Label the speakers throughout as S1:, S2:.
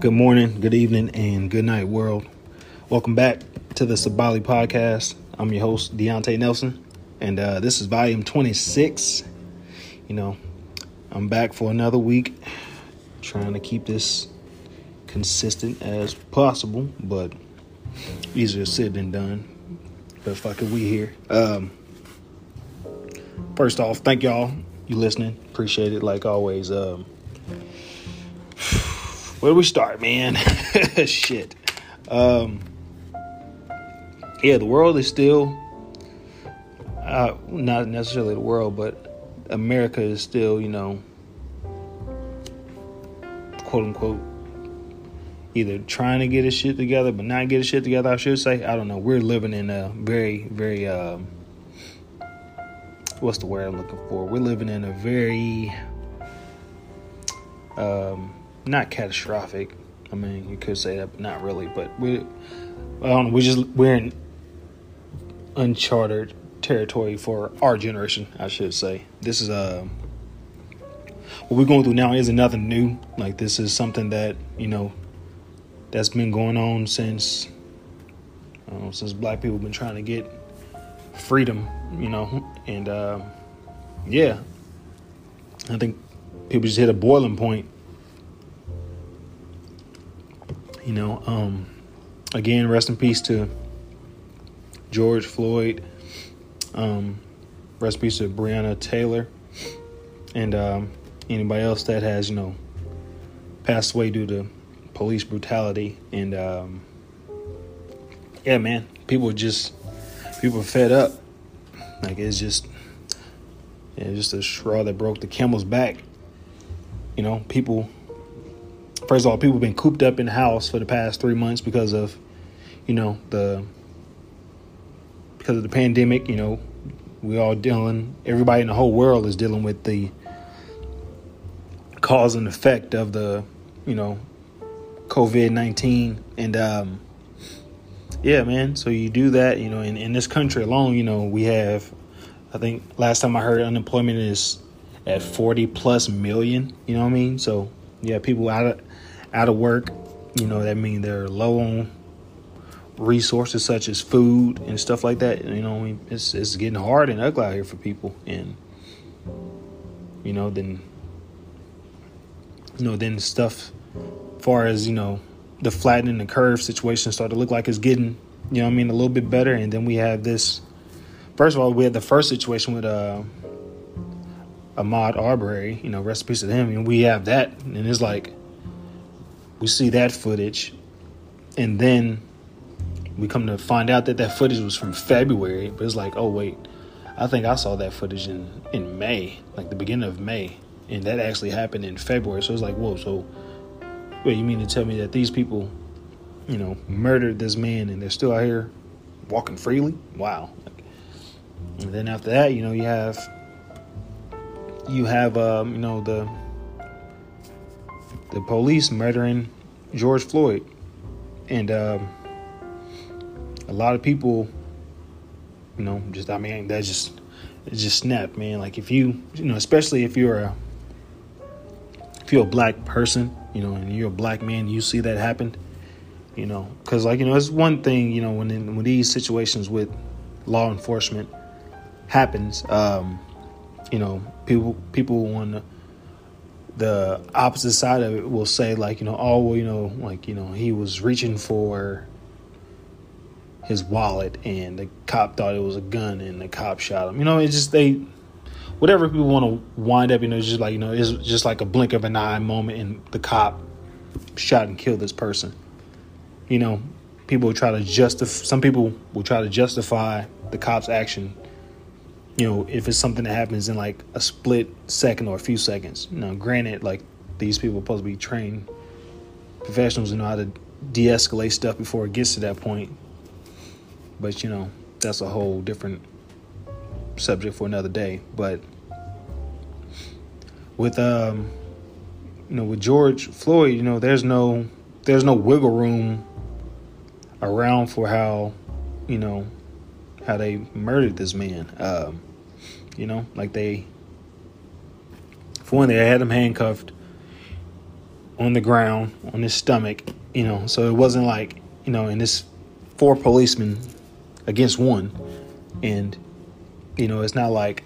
S1: Good morning, good evening, and good night, world. Welcome back to the Sabali podcast. I'm your host, Deontay Nelson, and uh, this is volume 26. You know, I'm back for another week, trying to keep this consistent as possible, but easier said than done. But fuck it, we here. Um, first off, thank y'all you listening. Appreciate it like always. Um, where do we start, man? Shit. Um, yeah, the world is still uh, not necessarily the world, but America is still, you know, quote unquote, either trying to get his shit together, but not get his shit together. I should say. I don't know. We're living in a very, very, um, what's the word I'm looking for? We're living in a very, um, not catastrophic. I mean, you could say that, but not really. But we, know, we just we're in uncharted territory for our generation, I should say. This is uh, what we're going through now isn't nothing new. Like this is something that you know that's been going on since uh, since Black people have been trying to get freedom, you know, and uh, yeah, I think people just hit a boiling point you know, um, again, rest in peace to George Floyd. Um, rest in peace to Breonna Taylor and um, anybody else that has, you know, passed away due to police brutality. And um, yeah, man, people just people fed up. Like it's just it's just a straw that broke the camel's back. You know, people first of all, people have been cooped up in the house for the past three months because of, you know, the because of the pandemic. You know, we all dealing. Everybody in the whole world is dealing with the cause and effect of the, you know, COVID nineteen, and um, yeah, man. So you do that, you know, in in this country alone, you know, we have, I think last time I heard unemployment is at 40 plus million, you know what I mean? So, yeah, people out of out of work. You know, that means they're low on resources such as food and stuff like that. You know, it's it's getting hard and ugly out here for people, and you know, then you know, then stuff far as you know, the flattening the curve situation start to look like it's getting, you know, I mean, a little bit better, and then we have this. First of all, we had the first situation with uh, Ahmaud Arbery, you know, recipes to him, and we have that, and it's like we see that footage, and then we come to find out that that footage was from February. But it's like, oh wait, I think I saw that footage in in May, like the beginning of May, and that actually happened in February. So it's like, whoa, so wait, you mean to tell me that these people, you know, murdered this man and they're still out here walking freely? Wow. And then after that, you know, you have you have um, you know the the police murdering George Floyd, and um, a lot of people, you know, just I mean, that just it just snapped, man. Like if you, you know, especially if you're a if you're a black person, you know, and you're a black man, you see that happen, you know, because like you know, it's one thing, you know, when in, when these situations with law enforcement happens, um, you know, people people want to the opposite side of it will say like you know oh well you know like you know he was reaching for his wallet and the cop thought it was a gun and the cop shot him. You know it's just they whatever people want to wind up you know just like you know it's just like a blink of an eye moment and the cop shot and killed this person. You know people will try to justify some people will try to justify the cop's action you know, if it's something that happens in like a split second or a few seconds. Know, granted, like these people are supposed to be trained professionals and know how to de-escalate stuff before it gets to that point. But you know, that's a whole different subject for another day. But with um, you know, with George Floyd, you know, there's no there's no wiggle room around for how you know how they murdered this man. Um, you know, like they, for one, they had him handcuffed. on the ground on his stomach, you know. So it wasn't like you know, and this four policemen against one, and you know, it's not like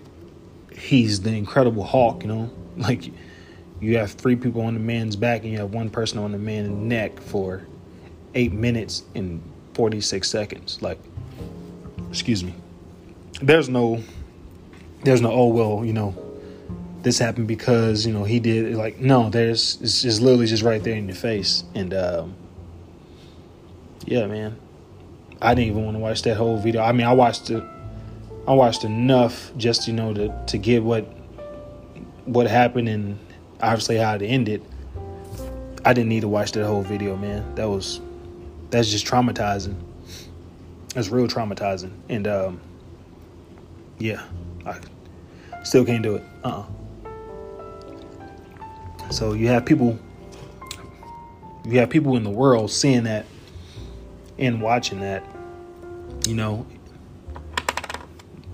S1: he's the Incredible Hulk, you know, like you have three people on the man's back and you have one person on the man's neck for eight minutes and 46 seconds. Like, excuse me. There's no, there's no, oh, well, you know, this happened because, you know, he did. Like, no, there's, it's just literally just right there in your face. And, um, yeah, man. I didn't even want to watch that whole video. I mean, I watched it. I watched enough just you know to to get what what happened and obviously how it ended. I didn't need to watch that whole video, man. That was that's just traumatizing. That's real traumatizing. And um yeah, I still can't do it. Uh-uh. So you have people you have people in the world seeing that and watching that, you know,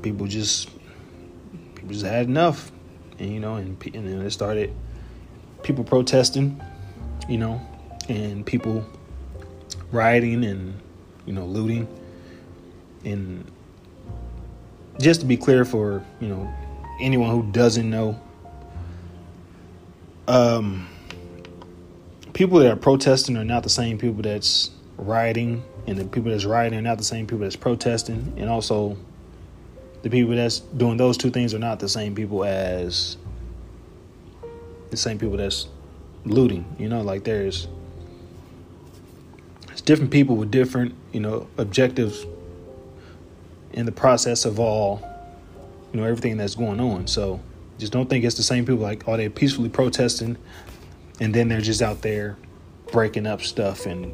S1: people just people just had enough, and you know, and and then it started people protesting, you know, and people rioting and you know looting, and just to be clear for you know anyone who doesn't know, um, people that are protesting are not the same people that's rioting, and the people that's rioting are not the same people that's protesting, and also the people that's doing those two things are not the same people as the same people that's looting. You know, like there's it's different people with different, you know, objectives in the process of all, you know, everything that's going on. So just don't think it's the same people like, oh, they're peacefully protesting and then they're just out there breaking up stuff and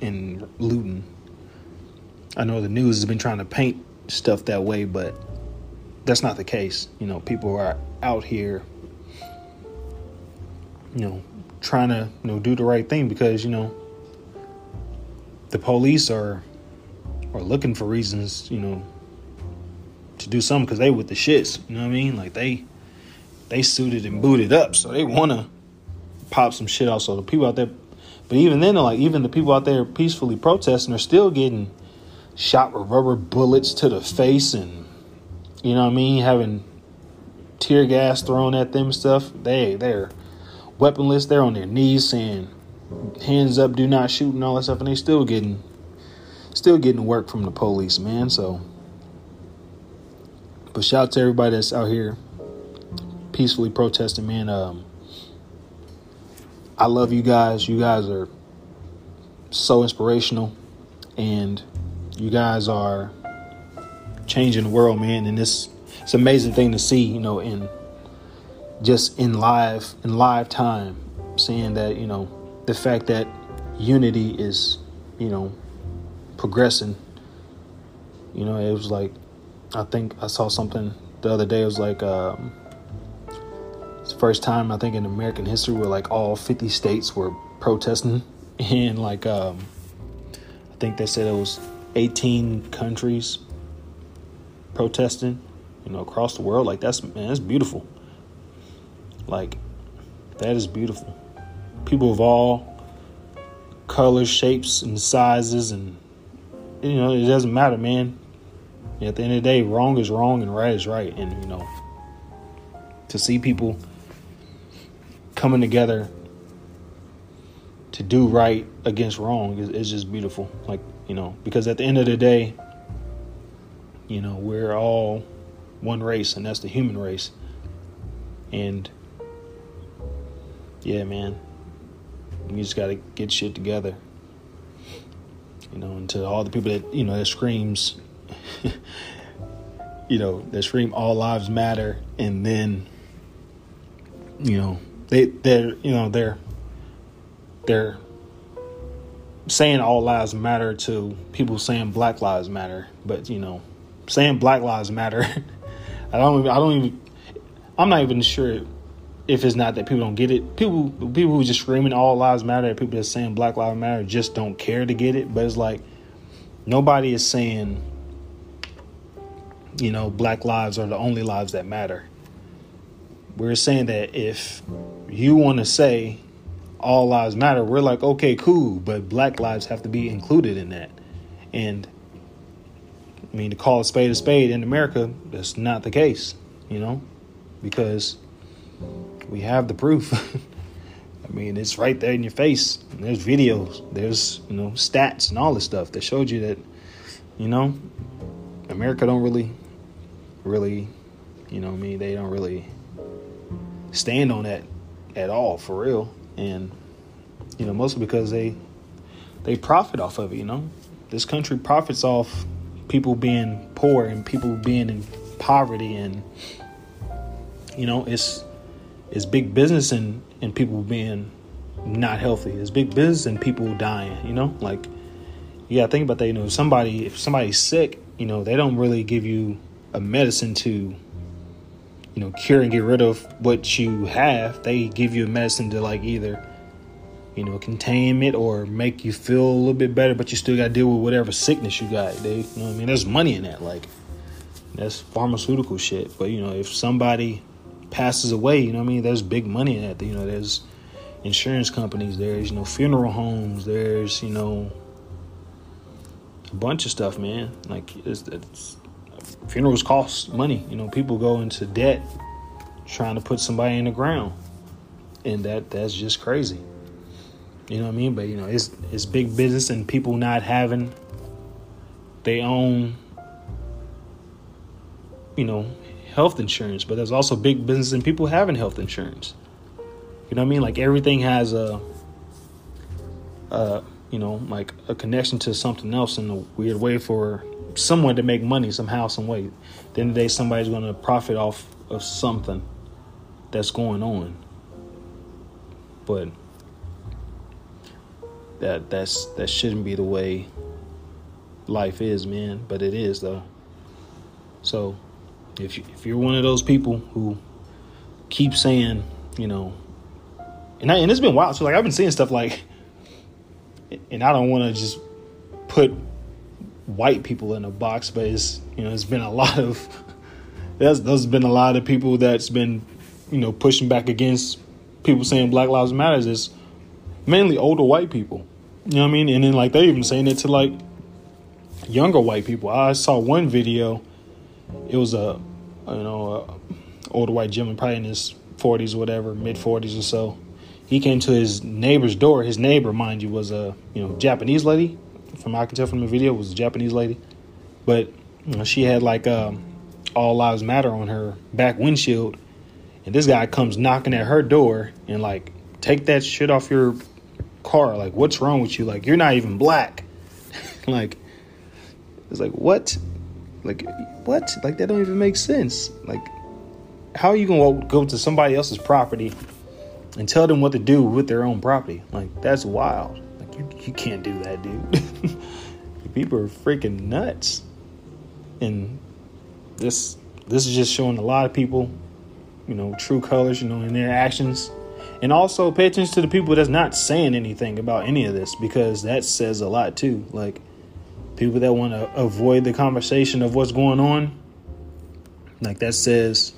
S1: and looting. I know the news has been trying to paint stuff that way, but that's not the case. You know, people are out here, you know, trying to you know do the right thing because you know the police are are looking for reasons, you know, to do something because they with the shits. You know what I mean? Like they they suited and booted up, so they want to pop some shit out. So the people out there, but even then, like even the people out there peacefully protesting are still getting shot with rubber bullets to the face and you know what I mean, having tear gas thrown at them stuff. They they're weaponless. They're on their knees saying hands up, do not shoot and all that stuff, and they still getting still getting work from the police, man. So but shout out to everybody that's out here peacefully protesting, man. Um I love you guys. You guys are so inspirational and you guys are changing the world, man, and this it's an amazing thing to see, you know, in just in live in live time, seeing that, you know, the fact that unity is, you know, progressing. You know, it was like I think I saw something the other day, it was like um it's the first time I think in American history where like all 50 states were protesting and like um I think they said it was 18 countries protesting, you know, across the world. Like that's man, that's beautiful. Like that is beautiful. People of all colors, shapes, and sizes, and you know, it doesn't matter, man. At the end of the day, wrong is wrong and right is right, and you know, to see people coming together to do right against wrong is, is just beautiful. Like you know, because at the end of the day, you know, we're all one race, and that's the human race. And yeah, man, we just got to get shit together. You know, and to all the people that you know that screams, you know, that scream "All lives matter," and then, you know, they they're you know they're they're saying all lives matter to people saying black lives matter but you know saying black lives matter i don't even, i don't even i'm not even sure if it's not that people don't get it. People people who just screaming all lives matter people that saying black lives matter just don't care to get it but it's like nobody is saying you know black lives are the only lives that matter we're saying that if you want to say all lives matter, we're like, okay, cool, but black lives have to be included in that. And I mean, to call a spade a spade in America, that's not the case, you know, because we have the proof. I mean, it's right there in your face. There's videos, there's you know stats and all this stuff that showed you that, you know, America don't really, really, you know, I mean, they don't really stand on that at all for real, and you know, mostly because they they profit off of it. You know, this country profits off people being poor and people being in poverty, and you know, it's it's big business and and people being not healthy. It's big business and people dying. You know, like yeah, think about that. You know, if somebody if somebody's sick, you know, they don't really give you a medicine to you know cure and get rid of what you have. They give you a medicine to like either you know contain it or make you feel a little bit better, but you still got to deal with whatever sickness you got. They, you know, what I mean, there's money in that. Like that's pharmaceutical shit. But you know, if somebody passes away, you know, what I mean, there's big money in that. You know, there's insurance companies. There's you know funeral homes. There's you know a bunch of stuff, man. Like it's, it's funerals cost money. You know, people go into debt trying to put somebody in the ground, and that that's just crazy. You know what I mean? But you know, it's it's big business and people not having their own, you know, health insurance. But there's also big business and people having health insurance. You know what I mean? Like everything has a, a you know, like a connection to something else in a weird way for someone to make money somehow, some way. Then the day, somebody's going to profit off of something that's going on. But that that's that shouldn't be the way life is, man. But it is though. So if you, if you're one of those people who keep saying, you know, and I, and it's been wild. So like I've been seeing stuff like, and I don't want to just put white people in a box, but it's you know it's been a lot of there's there's been a lot of people that's been you know pushing back against people saying Black Lives Matters is mainly older white people. You know what I mean? And then like they even saying it to like younger white people. I saw one video. It was a you know a older white gentleman, probably in his forties or whatever, mid forties or so. He came to his neighbor's door. His neighbor, mind you, was a you know Japanese lady from I can tell from the video was a Japanese lady, but you know, she had like um, "All Lives Matter" on her back windshield, and this guy comes knocking at her door and like, take that shit off your car. Like, what's wrong with you? Like, you're not even black. like, it's like what? Like what? Like that don't even make sense. Like, how are you gonna go to somebody else's property and tell them what to do with their own property? Like that's wild. You, you can't do that, dude. People are freaking nuts. And this this is just showing a lot of people, you know, true colors, you know, in their actions. And also pay attention to the people that's not saying anything about any of this because that says a lot too. Like people that want to avoid the conversation of what's going on. Like that says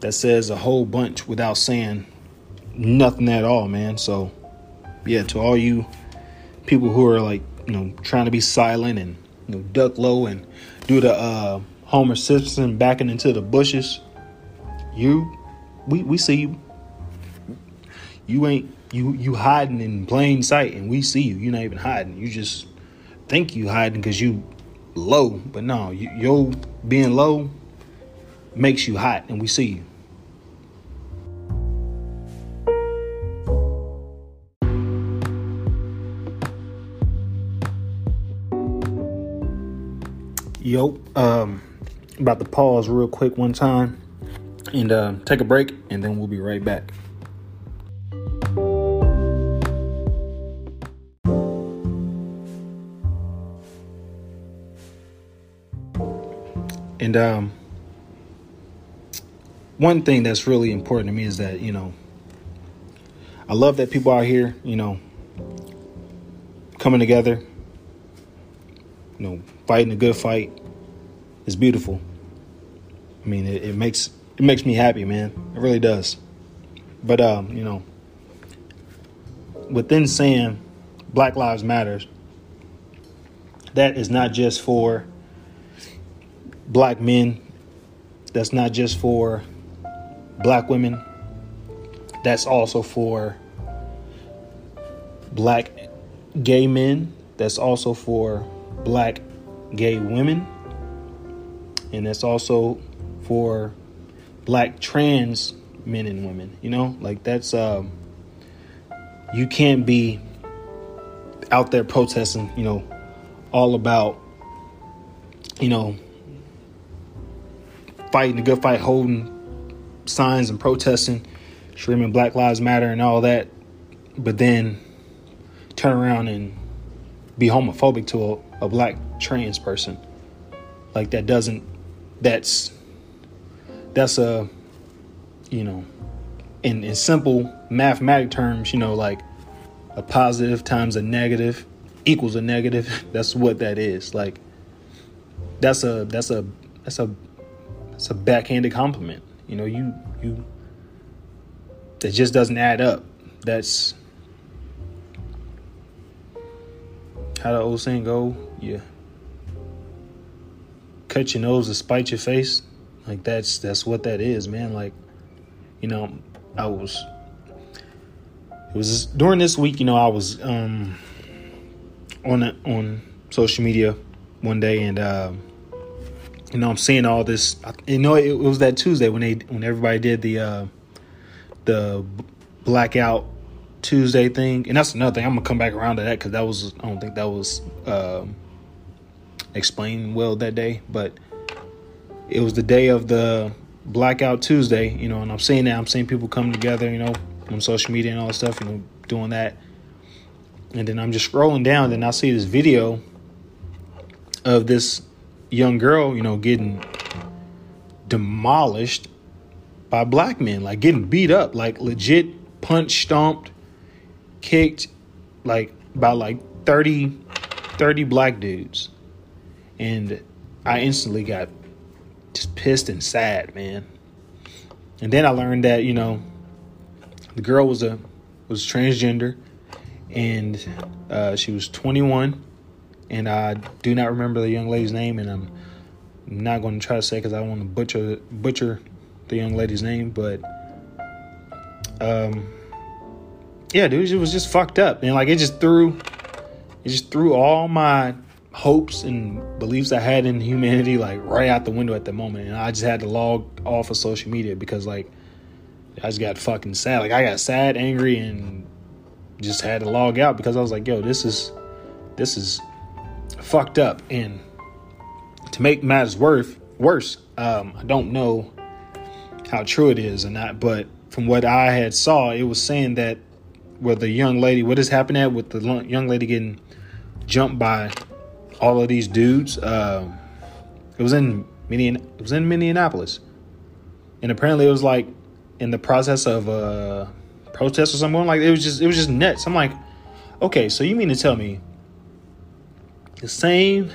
S1: that says a whole bunch without saying nothing at all, man. So yeah, to all you people who are like, you know, trying to be silent and you know, duck low and do the uh, Homer Simpson backing into the bushes, you, we we see you. You ain't you you hiding in plain sight, and we see you. You're not even hiding. You just think you hiding because you low, but no, you, being low makes you hot, and we see you. Yo, um, about to pause real quick one time and uh, take a break, and then we'll be right back. And um, one thing that's really important to me is that, you know, I love that people out here, you know, coming together, you know, fighting a good fight is beautiful. I mean, it, it makes it makes me happy, man. It really does. But um, you know, within saying Black Lives Matters, that is not just for black men. That's not just for black women. That's also for black gay men. That's also for black gay women. And that's also for black trans men and women. You know, like that's um you can't be out there protesting, you know, all about, you know, fighting the good fight, holding signs and protesting, screaming Black Lives Matter and all that, but then turn around and be homophobic to a, a black trans person. Like that doesn't that's that's a you know in, in simple mathematic terms, you know, like a positive times a negative equals a negative. That's what that is. Like that's a that's a that's a that's a backhanded compliment. You know, you you that just doesn't add up. That's how the old saying go. Yeah, cut your nose to spite your face. Like that's that's what that is, man. Like, you know, I was it was during this week, you know, I was um on a, on social media one day and uh, you know, I'm seeing all this you know, it, it, was that Tuesday when they when everybody did the uh the blackout Tuesday thing. And that's another thing. I'm to come back around to that cuz that was I don't think that was um explained well that day, but it was the day of the blackout Tuesday, you know, and I'm seeing that I'm seeing people come together, you know, on social media and all that stuff, you know, doing that. And then I'm just scrolling down, and I see this video of this young girl, you know, getting demolished by black men, like getting beat up, like legit punch stomped, kicked, like by like 30, 30 black dudes. And I instantly got just pissed and sad, man. And then I learned that, you know, the girl was a was transgender, and uh, she was 21. And I do not remember the young lady's name, and I'm not going to try to say because I don't want to butcher butcher the young lady's name, but um, yeah, dude, it was just fucked up, and like it just threw, it just threw all my hopes and beliefs I had in humanity like right out the window at the moment, and I just had to log off of social media because like I just got fucking sad. Like I got sad, angry, and just had to log out because I was like, yo, this is this is fucked up. And to make matters worse, worse, um, I don't know how true it is or not, but from what I had saw, it was saying that where the young lady, what happened at with the young lady getting jumped by all of these dudes. Um, it was in Minneapolis. It was in Minneapolis, and apparently it was like in the process of a protest or something like it was just it was just nuts. I'm like, okay, so you mean to tell me the same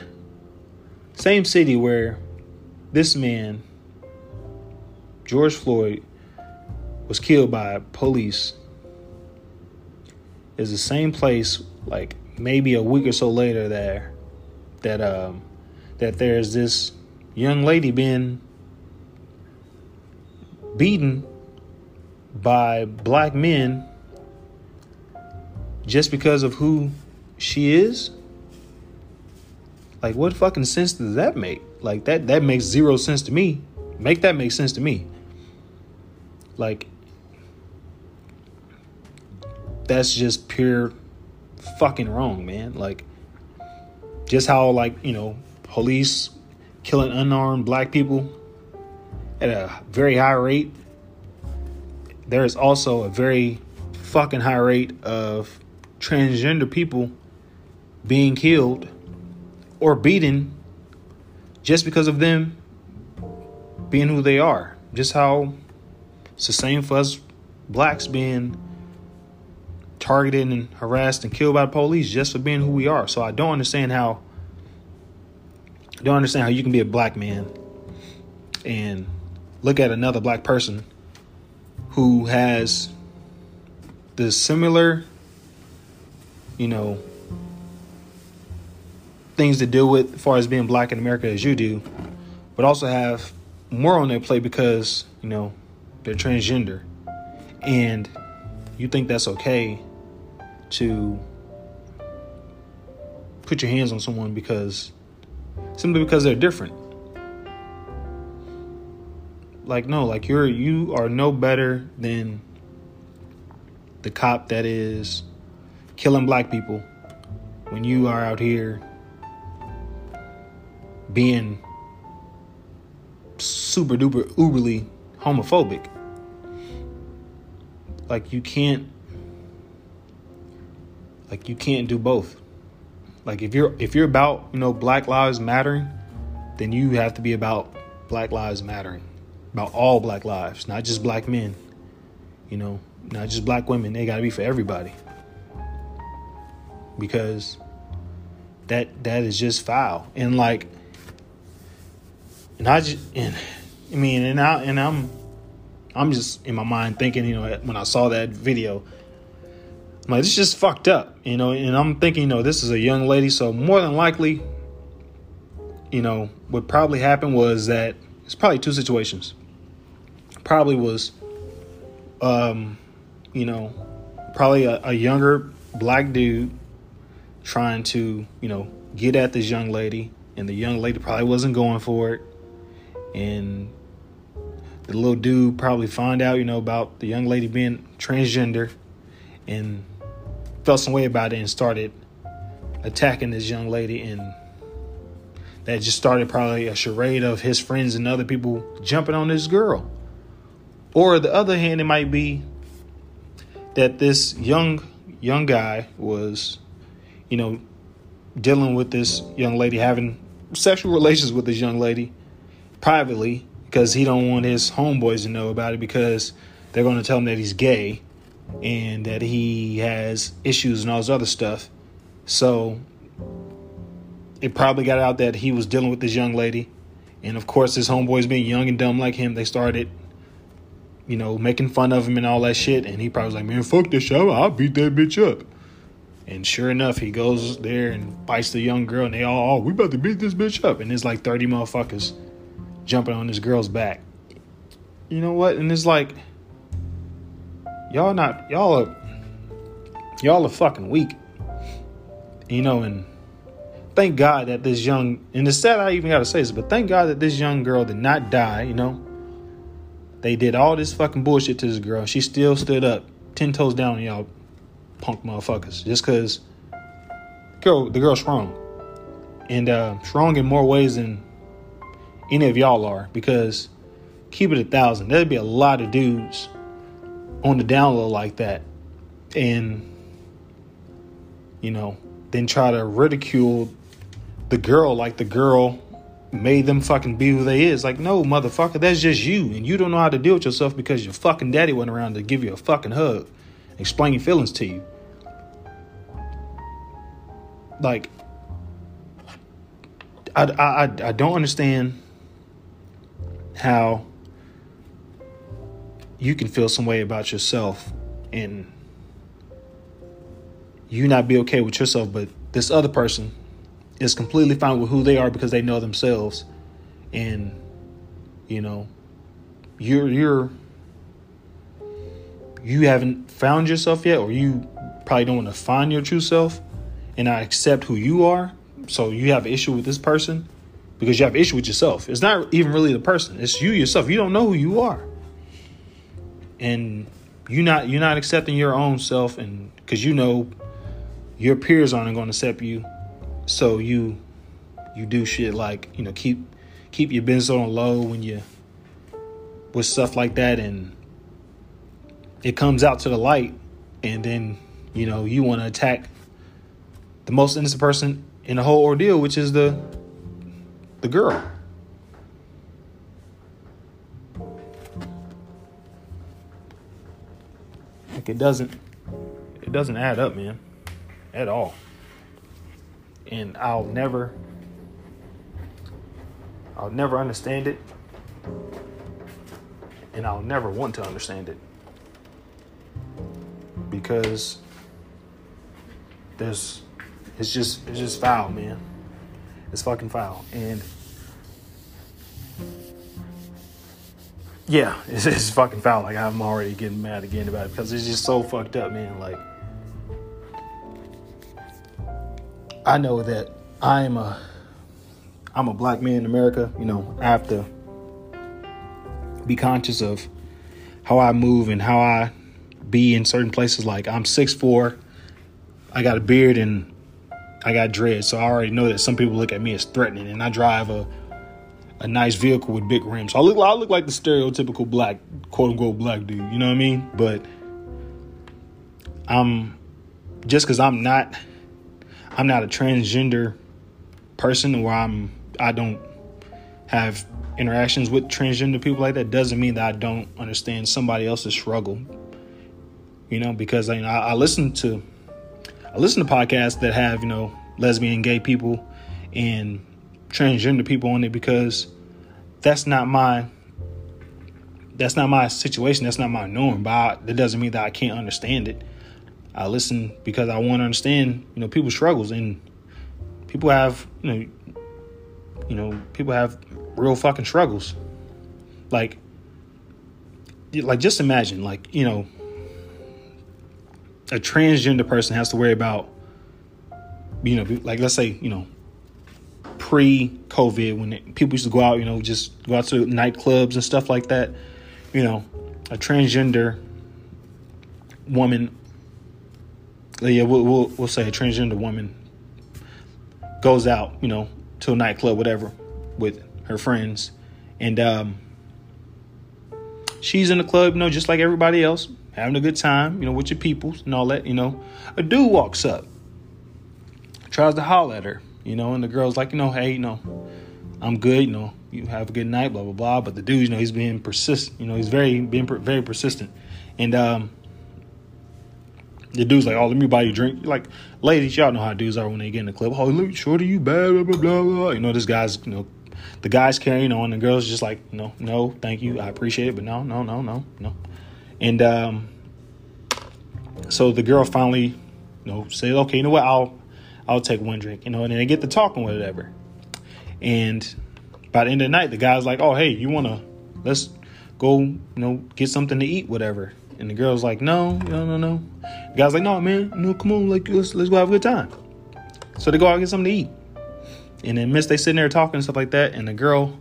S1: same city where this man George Floyd was killed by police is the same place like maybe a week or so later there that um that there's this young lady being beaten by black men just because of who she is? Like what fucking sense does that make? Like that that makes zero sense to me. Make that make sense to me. Like that's just pure fucking wrong, man. Like just how like, you know, police killing unarmed black people at a very high rate there is also a very fucking high rate of transgender people being killed or beaten just because of them being who they are. Just how it's the same for us blacks being targeted and harassed and killed by the police just for being who we are. So I don't understand how I don't understand how you can be a black man and look at another black person who has the similar, you know, things to deal with as far as being black in America as you do, but also have more on their plate because, you know, they're transgender. And you think that's okay to put your hands on someone because simply because they're different. Like no, like you're you are no better than the cop that is killing black people when you are out here being super duper uberly homophobic. Like you can't like you can't do both. Like if you're if you're about, you know, black lives mattering, then you have to be about black lives mattering. About all black lives, not just black men. You know, not just black women. They got to be for everybody. Because that that is just foul. And like and I just and I mean and I and I'm I'm just in my mind thinking, you know, when I saw that video, I'm like, this is just fucked up, you know, and I'm thinking, you know, this is a young lady, so more than likely, you know, what probably happened was that it's probably two situations. Probably was um, you know, probably a, a younger black dude trying to, you know, get at this young lady, and the young lady probably wasn't going for it and the little dude probably found out, you know, about the young lady being transgender and felt some way about it and started attacking this young lady and that just started probably a charade of his friends and other people jumping on this girl. Or the other hand, it might be that this young young guy was, you know, dealing with this young lady, having sexual relations with this young lady, privately because he don't want his homeboys to know about it because they're going to tell him that he's gay and that he has issues and all this other stuff. So it probably got out that he was dealing with this young lady. And of course, his homeboys being young and dumb like him, they started, you know, making fun of him and all that shit. And he probably was like, man, fuck this shit. I'll beat that bitch up. And sure enough, he goes there and bites the young girl, and they all, oh, we about to beat this bitch up. And there's like 30 motherfuckers jumping on this girl's back. You know what? And it's like y'all not y'all are y'all are fucking weak. You know, and thank God that this young and it's sad I even gotta say this, but thank God that this young girl did not die, you know. They did all this fucking bullshit to this girl. She still stood up, ten toes down on y'all punk motherfuckers. Just cause girl the girl's strong. And uh strong in more ways than any of y'all are because keep it a thousand. There'd be a lot of dudes on the down low like that. And, you know, then try to ridicule the girl like the girl made them fucking be who they is. Like, no, motherfucker, that's just you. And you don't know how to deal with yourself because your fucking daddy went around to give you a fucking hug, explain your feelings to you. Like, I, I, I don't understand how you can feel some way about yourself and you not be okay with yourself, but this other person is completely fine with who they are because they know themselves. And, you know, you're, you're, you haven't found yourself yet, or you probably don't want to find your true self and I accept who you are. So you have an issue with this person because you have issue with yourself. It's not even really the person. It's you yourself. You don't know who you are. And you're not you're not accepting your own self and because you know your peers aren't going to accept you. So you you do shit like, you know, keep keep your business on low when you with stuff like that and it comes out to the light and then, you know, you want to attack the most innocent person in the whole ordeal, which is the the girl. It doesn't it doesn't add up, man. At all. And I'll never I'll never understand it. And I'll never want to understand it. because there's it's just it's just foul, man. It's fucking foul. And yeah, it's, it's fucking foul. Like I'm already getting mad again about it because it's just so fucked up, man. Like I know that I am a I'm a black man in America. You know, I have to be conscious of how I move and how I be in certain places. Like I'm six four, I got a beard and I got dread, so I already know that some people look at me as threatening, and I drive a a nice vehicle with big rims. I look I look like the stereotypical black quote unquote black dude. You know what I mean? But I'm just because I'm not I'm not a transgender person where I'm I don't have interactions with transgender people like that doesn't mean that I don't understand somebody else's struggle. You know, because I, I listen to I listen to podcasts that have you know lesbian, gay people, and transgender people on it because that's not my that's not my situation. That's not my norm. But I, that doesn't mean that I can't understand it. I listen because I want to understand you know people's struggles and people have you know you know people have real fucking struggles. Like like just imagine like you know a transgender person has to worry about you know, like let's say, you know, pre-COVID when it, people used to go out, you know, just go out to nightclubs and stuff like that. You know, a transgender woman, yeah, we'll, we'll, we'll say a transgender woman goes out, you know, to a nightclub, whatever, with her friends, and um, she's in the club, you know, just like everybody else, having a good time, you know, with your peoples and all that. You know, a dude walks up tries to holler at her, you know, and the girl's like, you know, hey, you know, I'm good, you know, you have a good night, blah blah blah. But the dude, you know, he's being persistent, you know, he's very being very persistent, and um, the dude's like, oh, let me buy you a drink. Like, ladies, y'all know how dudes are when they get in the club. Oh, look, shorty, you bad, blah blah blah blah. You know, this guy's, you know, the guy's carrying on, the girl's just like, no, no, thank you, I appreciate it, but no, no, no, no, no, and um, so the girl finally, you know, said, okay, you know what, I'll I'll take one drink, you know, and then they get to talking, whatever. And by the end of the night, the guy's like, oh, hey, you want to, let's go, you know, get something to eat, whatever. And the girl's like, no, no, no, no. The guy's like, no, man, no, come on, like, let's, let's go have a good time. So they go out and get something to eat. And then Miss, they sitting there talking and stuff like that. And the girl,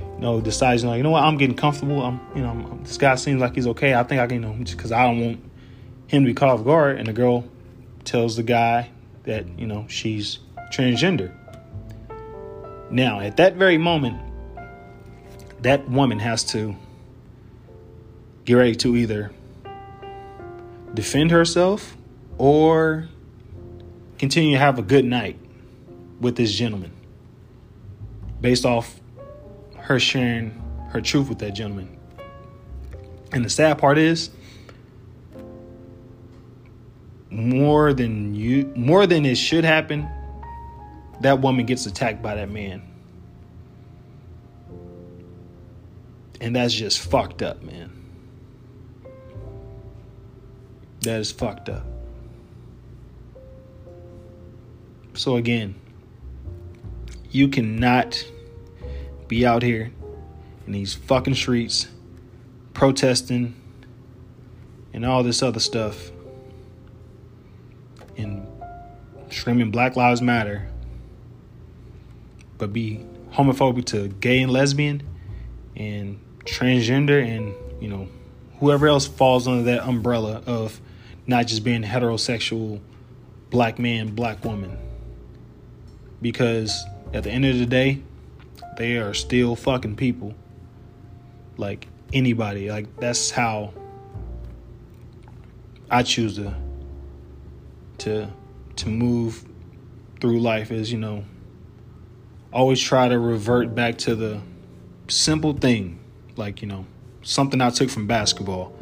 S1: you know, decides, you know, you know what, I'm getting comfortable. I'm, you know, I'm, this guy seems like he's okay. I think I can, you know, because I don't want him to be caught off guard. And the girl tells the guy, that, you know, she's transgender. Now, at that very moment, that woman has to get ready to either defend herself or continue to have a good night with this gentleman based off her sharing her truth with that gentleman. And the sad part is, more than you more than it should happen, that woman gets attacked by that man. And that's just fucked up, man. That is fucked up. So again, you cannot be out here in these fucking streets protesting and all this other stuff screaming Black Lives Matter, but be homophobic to gay and lesbian and transgender and, you know, whoever else falls under that umbrella of not just being heterosexual black man, black woman. Because at the end of the day, they are still fucking people. Like anybody. Like that's how I choose to to to move through life is you know always try to revert back to the simple thing. Like you know something i took from basketball.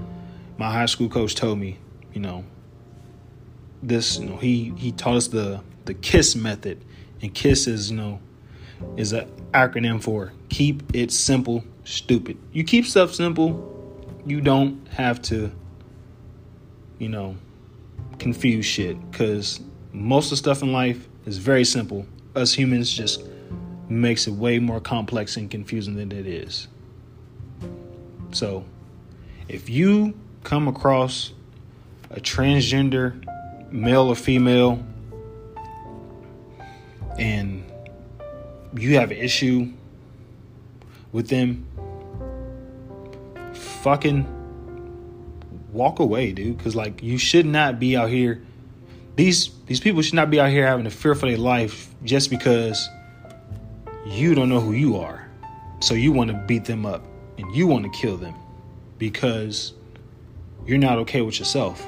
S1: My high school coach told me you know this you know he he taught us the the kiss method. And kiss is you know is an acronym for keep it simple stupid. You keep stuff simple you don't have to you know confuse shit. Because most of the stuff in life is very simple. Us humans just makes it way more complex and confusing than it is. So, if you come across a transgender male or female and you have an issue with them, fucking walk away, dude. Because like you should not be out here. These these people should not be out here having to fear for their life just because you don't know who you are. So you want to beat them up and you want to kill them because you're not okay with yourself.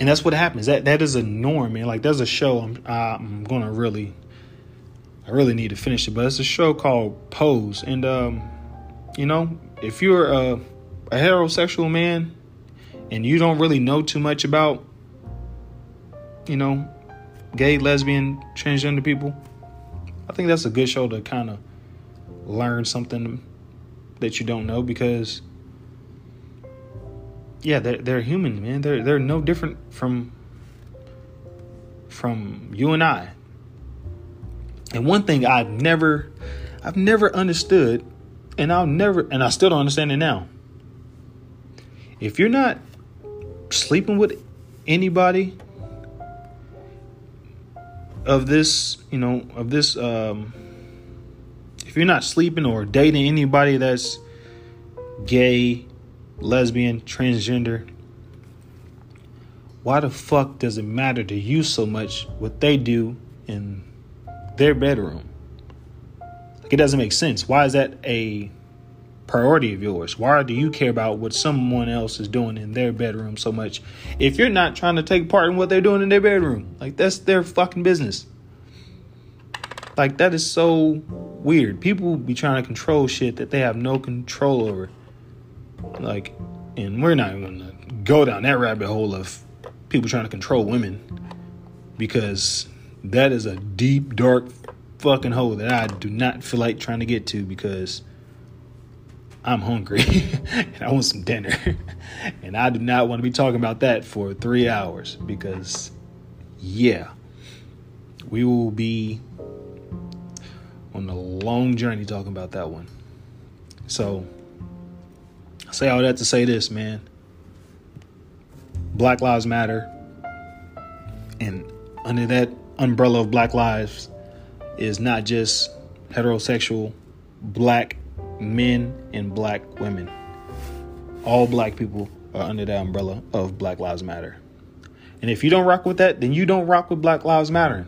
S1: And that's what happens. That that is a norm, man. Like there's a show I'm I'm gonna really I really need to finish it, but it's a show called Pose, and um, you know, if you're a, a heterosexual man and you don't really know too much about, you know, gay, lesbian, transgender people, I think that's a good show to kind of learn something that you don't know because yeah, they're they're human, man. They're they're no different from from you and I. And one thing I've never I've never understood and I'll never and I still don't understand it now. If you're not sleeping with anybody of this, you know, of this um if you're not sleeping or dating anybody that's gay, lesbian, transgender, why the fuck does it matter to you so much what they do in their bedroom. Like it doesn't make sense. Why is that a priority of yours? Why do you care about what someone else is doing in their bedroom so much if you're not trying to take part in what they're doing in their bedroom? Like that's their fucking business. Like that is so weird. People be trying to control shit that they have no control over. Like, and we're not gonna go down that rabbit hole of people trying to control women because that is a deep, dark fucking hole that I do not feel like trying to get to because I'm hungry and I want some dinner. and I do not want to be talking about that for three hours because, yeah, we will be on a long journey talking about that one. So, I say all that to say this, man. Black Lives Matter. And under that umbrella of Black Lives is not just heterosexual black men and black women. All black people are under that umbrella of Black Lives Matter. And if you don't rock with that, then you don't rock with Black Lives Matter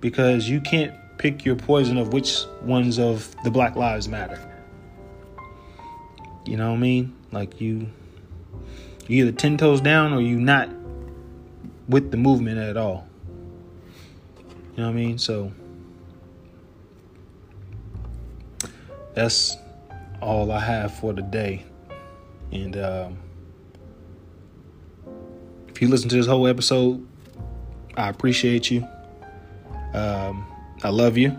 S1: because you can't pick your poison of which ones of the Black Lives Matter. You know what I mean? Like you you either 10 toes down or you not with the movement at all. You know what I mean? So that's all I have for today. And um, if you listen to this whole episode, I appreciate you. Um, I love you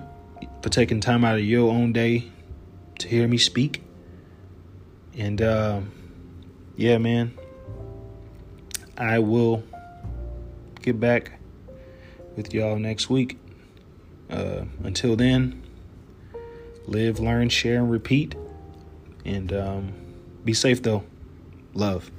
S1: for taking time out of your own day to hear me speak. And uh, yeah, man, I will get back with y'all next week. Uh, until then, live, learn, share, and repeat. And um, be safe, though. Love.